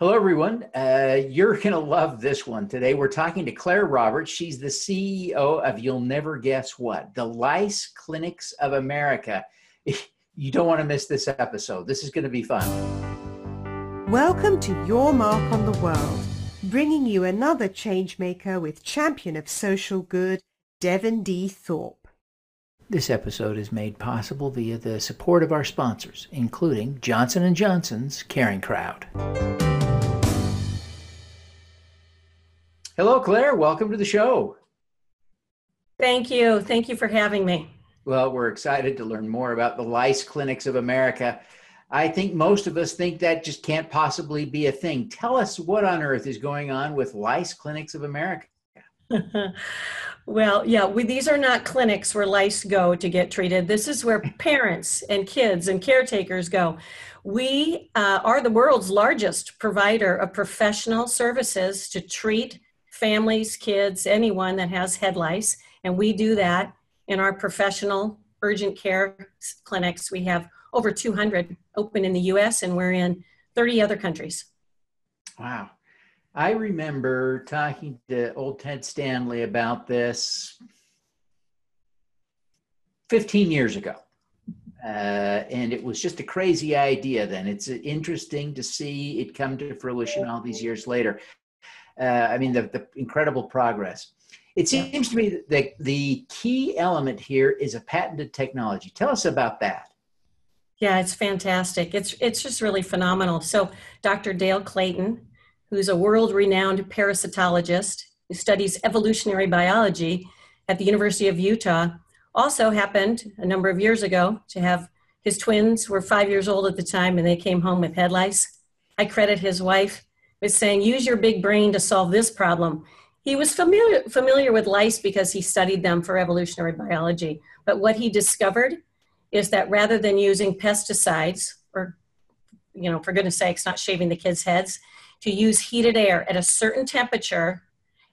Hello, everyone. Uh, you're going to love this one today. We're talking to Claire Roberts. She's the CEO of You'll Never Guess What, the Lice Clinics of America. You don't want to miss this episode. This is going to be fun. Welcome to Your Mark on the World, bringing you another changemaker with champion of social good, Devin D. Thorpe. This episode is made possible via the support of our sponsors, including Johnson & Johnson's Caring Crowd. Hello, Claire. Welcome to the show. Thank you. Thank you for having me. Well, we're excited to learn more about the Lice Clinics of America. I think most of us think that just can't possibly be a thing. Tell us what on earth is going on with Lice Clinics of America. well, yeah, we, these are not clinics where lice go to get treated. This is where parents and kids and caretakers go. We uh, are the world's largest provider of professional services to treat families, kids, anyone that has head lice. And we do that in our professional urgent care clinics. We have over 200 open in the US and we're in 30 other countries. Wow. I remember talking to old Ted Stanley about this 15 years ago. Uh, and it was just a crazy idea then. It's interesting to see it come to fruition all these years later uh, I mean, the, the incredible progress. It seems to me that the key element here is a patented technology. Tell us about that. Yeah, it's fantastic. It's it's just really phenomenal. So, Dr. Dale Clayton, who's a world-renowned parasitologist who studies evolutionary biology at the University of Utah, also happened a number of years ago to have his twins were five years old at the time, and they came home with head lice. I credit his wife was saying, use your big brain to solve this problem. He was familiar, familiar with lice because he studied them for evolutionary biology. But what he discovered is that rather than using pesticides, or, you know, for goodness sakes, not shaving the kids' heads, to use heated air at a certain temperature,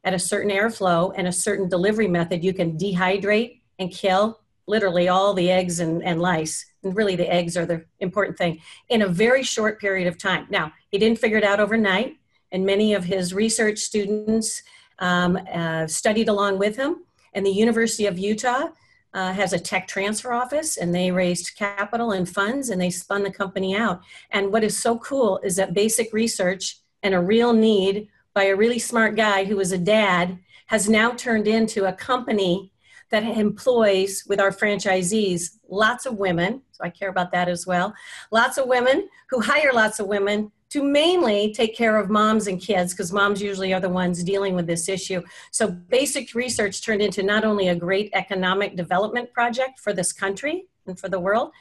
at a certain airflow, and a certain delivery method, you can dehydrate and kill literally all the eggs and, and lice really the eggs are the important thing in a very short period of time. Now he didn't figure it out overnight and many of his research students um, uh, studied along with him and the university of utah uh, has a tech transfer office and they raised capital and funds and they spun the company out. And what is so cool is that basic research and a real need by a really smart guy who was a dad has now turned into a company that employs with our franchisees lots of women. So I care about that as well. Lots of women who hire lots of women to mainly take care of moms and kids because moms usually are the ones dealing with this issue. So basic research turned into not only a great economic development project for this country and for the world,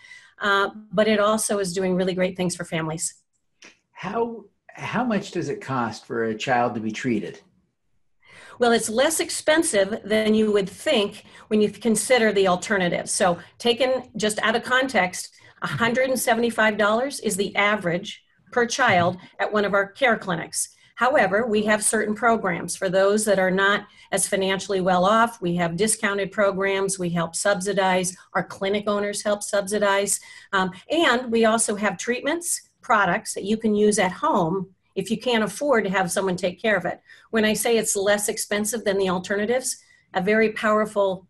uh, but it also is doing really great things for families. How how much does it cost for a child to be treated? Well, it's less expensive than you would think when you consider the alternatives. So, taken just out of context, $175 is the average per child at one of our care clinics. However, we have certain programs for those that are not as financially well off. We have discounted programs. We help subsidize. Our clinic owners help subsidize. Um, and we also have treatments, products that you can use at home if you can't afford to have someone take care of it. When I say it's less expensive than the alternatives, a very powerful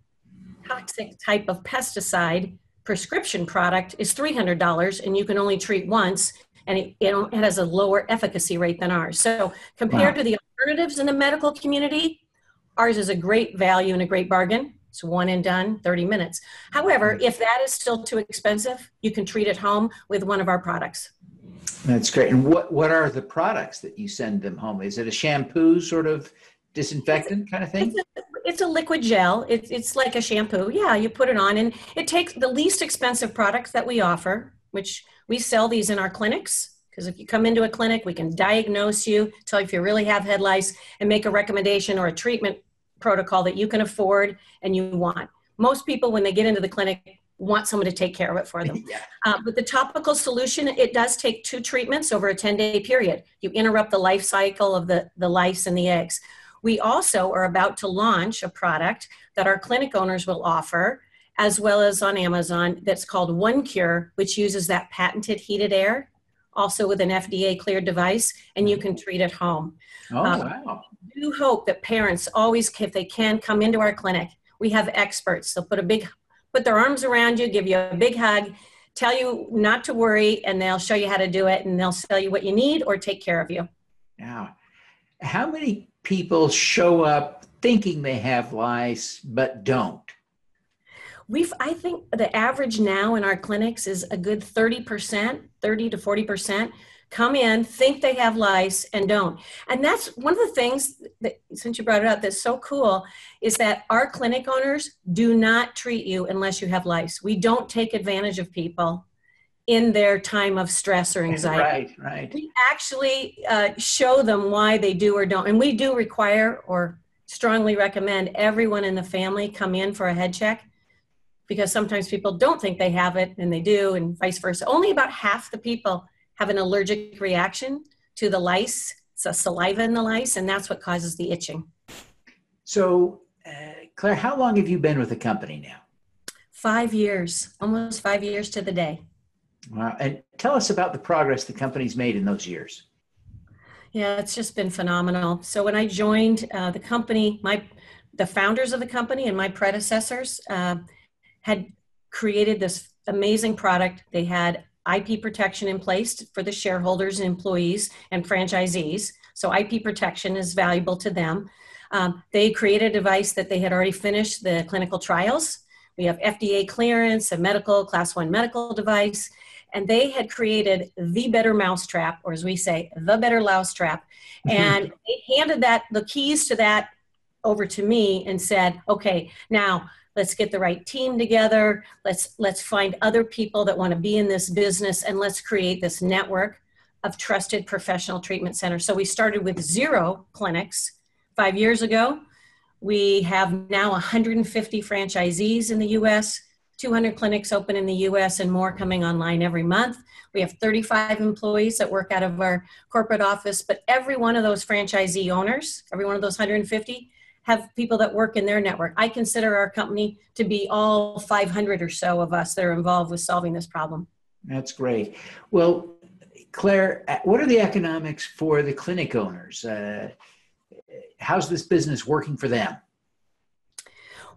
toxic type of pesticide prescription product is $300 and you can only treat once and it, it has a lower efficacy rate than ours. So compared wow. to the alternatives in the medical community, ours is a great value and a great bargain. It's one and done, 30 minutes. However, hmm. if that is still too expensive, you can treat at home with one of our products. That's great. And what, what are the products that you send them home? Is it a shampoo sort of disinfectant kind of thing? It's a, it's a liquid gel. It's, it's like a shampoo. Yeah, you put it on and it takes the least expensive products that we offer, which we sell these in our clinics. Because if you come into a clinic, we can diagnose you, tell you if you really have head lice, and make a recommendation or a treatment protocol that you can afford and you want. Most people, when they get into the clinic, want someone to take care of it for them. yeah. uh, but the topical solution, it does take two treatments over a 10 day period. You interrupt the life cycle of the, the lice and the eggs. We also are about to launch a product that our clinic owners will offer, as well as on Amazon, that's called One Cure, which uses that patented heated air also with an FDA cleared device, and you can treat at home. Oh, um, wow. do hope that parents always, if they can, come into our clinic. We have experts. They'll put a big, put their arms around you, give you a big hug, tell you not to worry, and they'll show you how to do it, and they'll tell you what you need or take care of you. Yeah. How many people show up thinking they have lice but don't? We've, I think the average now in our clinics is a good 30%, 30 to 40% come in, think they have lice, and don't. And that's one of the things that, since you brought it up, that's so cool is that our clinic owners do not treat you unless you have lice. We don't take advantage of people in their time of stress or anxiety. Right, right. We actually uh, show them why they do or don't. And we do require or strongly recommend everyone in the family come in for a head check because sometimes people don't think they have it and they do, and vice versa. Only about half the people have an allergic reaction to the lice, so saliva in the lice, and that's what causes the itching. So, uh, Claire, how long have you been with the company now? Five years, almost five years to the day. Wow. And tell us about the progress the company's made in those years. Yeah, it's just been phenomenal. So when I joined uh, the company, my the founders of the company and my predecessors uh, had created this amazing product. They had IP protection in place for the shareholders, employees, and franchisees. So IP protection is valuable to them. Um, they created a device that they had already finished the clinical trials. We have FDA clearance, a medical class one medical device, and they had created the better mousetrap, or as we say, the better mousetrap. And they handed that the keys to that over to me and said, "Okay, now let's get the right team together. Let's let's find other people that want to be in this business, and let's create this network of trusted professional treatment centers." So we started with zero clinics five years ago. We have now 150 franchisees in the U.S. 200 clinics open in the US and more coming online every month. We have 35 employees that work out of our corporate office, but every one of those franchisee owners, every one of those 150, have people that work in their network. I consider our company to be all 500 or so of us that are involved with solving this problem. That's great. Well, Claire, what are the economics for the clinic owners? Uh, how's this business working for them?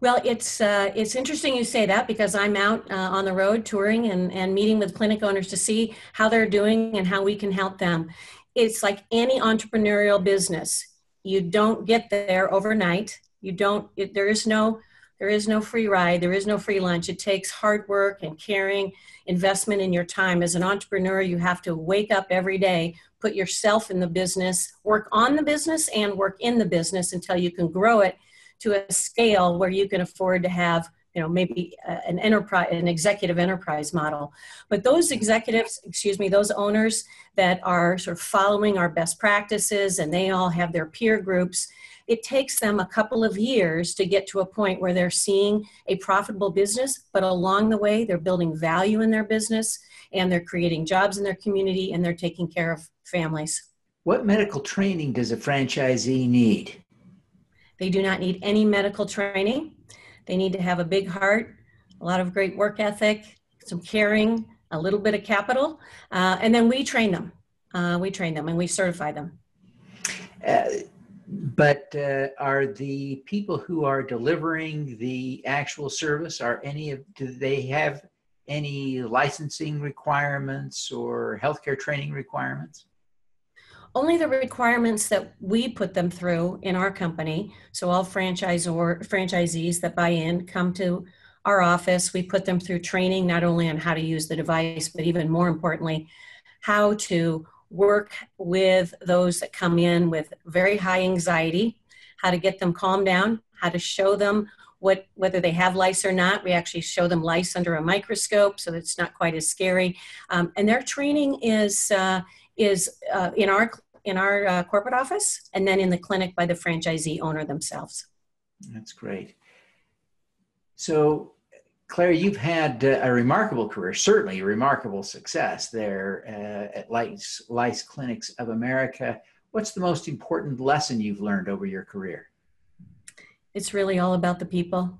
Well, it's uh, it's interesting you say that because I'm out uh, on the road touring and, and meeting with clinic owners to see how they're doing and how we can help them. It's like any entrepreneurial business. You don't get there overnight. You don't. It, there is no there is no free ride. There is no free lunch. It takes hard work and caring, investment in your time. As an entrepreneur, you have to wake up every day, put yourself in the business, work on the business, and work in the business until you can grow it to a scale where you can afford to have you know maybe uh, an enterprise an executive enterprise model. But those executives excuse me those owners that are sort of following our best practices and they all have their peer groups it takes them a couple of years to get to a point where they're seeing a profitable business but along the way they're building value in their business and they're creating jobs in their community and they're taking care of families. What medical training does a franchisee need? They do not need any medical training. They need to have a big heart, a lot of great work ethic, some caring, a little bit of capital, uh, and then we train them. Uh, we train them and we certify them. Uh, but uh, are the people who are delivering the actual service are any of do they have any licensing requirements or healthcare training requirements only the requirements that we put them through in our company. So all franchisor franchisees that buy in come to our office. We put them through training not only on how to use the device, but even more importantly, how to work with those that come in with very high anxiety, how to get them calmed down, how to show them what whether they have lice or not. We actually show them lice under a microscope, so it's not quite as scary. Um, and their training is uh, is uh, in our in our uh, corporate office and then in the clinic by the franchisee owner themselves. That's great. So, Claire, you've had uh, a remarkable career, certainly remarkable success there uh, at Lice, Lice Clinics of America. What's the most important lesson you've learned over your career? It's really all about the people.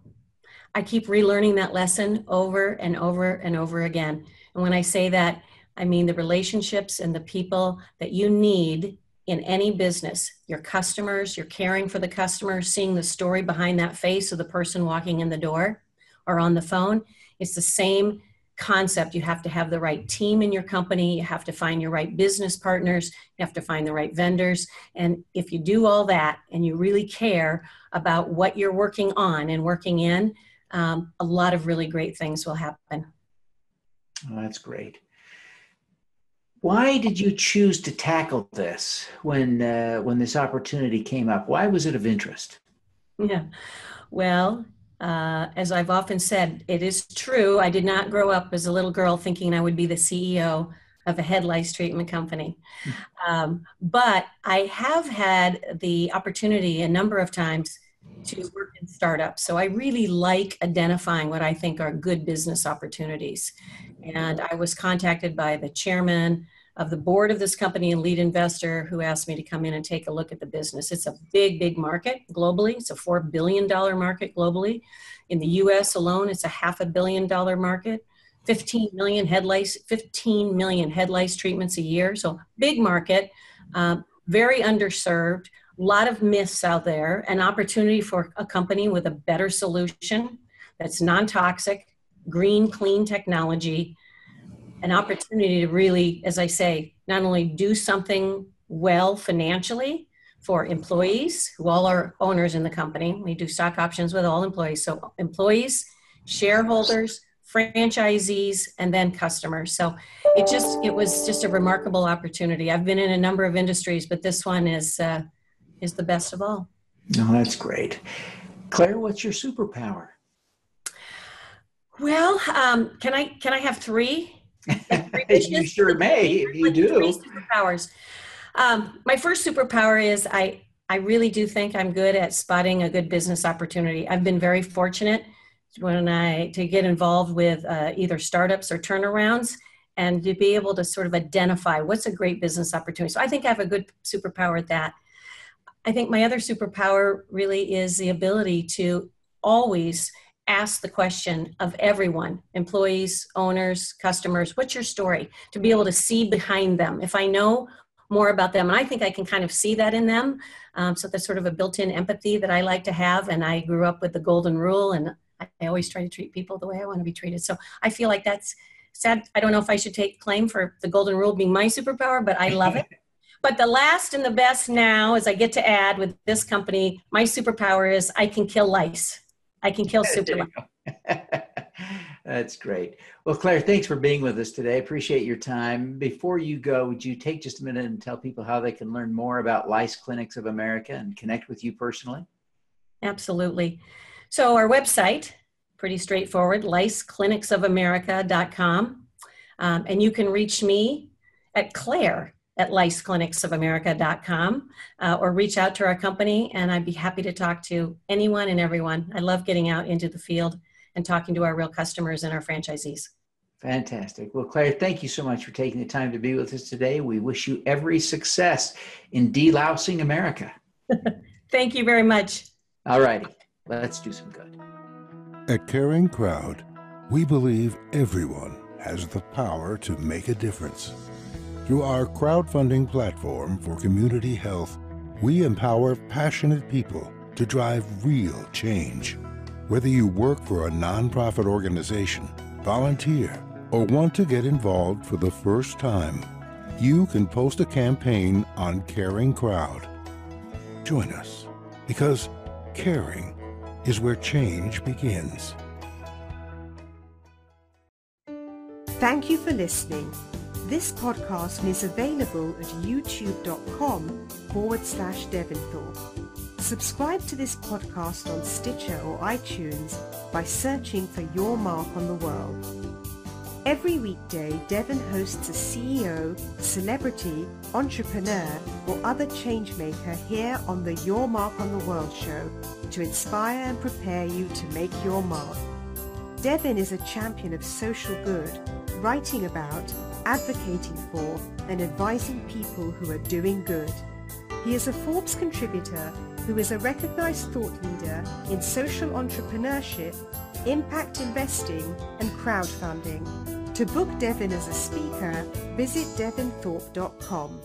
I keep relearning that lesson over and over and over again. And when I say that, I mean the relationships and the people that you need in any business your customers, you're caring for the customer, seeing the story behind that face of the person walking in the door or on the phone. It's the same concept. You have to have the right team in your company. You have to find your right business partners. You have to find the right vendors. And if you do all that and you really care about what you're working on and working in, um, a lot of really great things will happen. Oh, that's great. Why did you choose to tackle this when uh, when this opportunity came up? Why was it of interest? Yeah, well, uh, as I've often said, it is true. I did not grow up as a little girl thinking I would be the CEO of a head lice treatment company. Um, but I have had the opportunity a number of times to work in startups. So I really like identifying what I think are good business opportunities. And I was contacted by the chairman of the board of this company and lead investor who asked me to come in and take a look at the business. It's a big, big market globally. It's a $4 billion market globally. In the US alone, it's a half a billion dollar market. 15 million head lice, 15 million head lice treatments a year. So big market, um, very underserved, a lot of myths out there, an opportunity for a company with a better solution that's non-toxic, green, clean technology an opportunity to really, as I say, not only do something well financially for employees who all are owners in the company. We do stock options with all employees. So employees, shareholders, franchisees, and then customers. So it just it was just a remarkable opportunity. I've been in a number of industries, but this one is uh, is the best of all. No, that's great. Claire, what's your superpower? Well, um, can I can I have three? you sure may if you do. Superpowers. Um, my first superpower is I I really do think I'm good at spotting a good business opportunity. I've been very fortunate when I to get involved with uh, either startups or turnarounds and to be able to sort of identify what's a great business opportunity. So I think I have a good superpower at that. I think my other superpower really is the ability to always ask the question of everyone employees, owners, customers what's your story? To be able to see behind them. If I know more about them, and I think I can kind of see that in them. Um, so that's sort of a built in empathy that I like to have. And I grew up with the golden rule, and I always try to treat people the way I want to be treated. So I feel like that's sad. I don't know if I should take claim for the golden rule being my superpower, but I love it. But the last and the best now is I get to add with this company, my superpower is I can kill lice. I can kill super. That's great. Well, Claire, thanks for being with us today. Appreciate your time. Before you go, would you take just a minute and tell people how they can learn more about Lice Clinics of America and connect with you personally? Absolutely. So, our website, pretty straightforward, liceclinicsofamerica.com. Um, and you can reach me at Claire at liceclinicsofamerica.com uh, or reach out to our company and I'd be happy to talk to anyone and everyone. I love getting out into the field and talking to our real customers and our franchisees. Fantastic. Well, Claire, thank you so much for taking the time to be with us today. We wish you every success in delousing America. thank you very much. All righty. Let's do some good. At Caring Crowd, we believe everyone has the power to make a difference. Through our crowdfunding platform for community health, we empower passionate people to drive real change. Whether you work for a nonprofit organization, volunteer, or want to get involved for the first time, you can post a campaign on Caring Crowd. Join us because caring is where change begins. Thank you for listening. This podcast is available at youtube.com forward slash Devinthorpe. Subscribe to this podcast on Stitcher or iTunes by searching for Your Mark on the World. Every weekday, Devin hosts a CEO, celebrity, entrepreneur, or other changemaker here on the Your Mark on the World show to inspire and prepare you to make your mark. Devin is a champion of social good, writing about advocating for and advising people who are doing good. He is a Forbes contributor who is a recognized thought leader in social entrepreneurship, impact investing, and crowdfunding. To book Devin as a speaker, visit devinthorpe.com.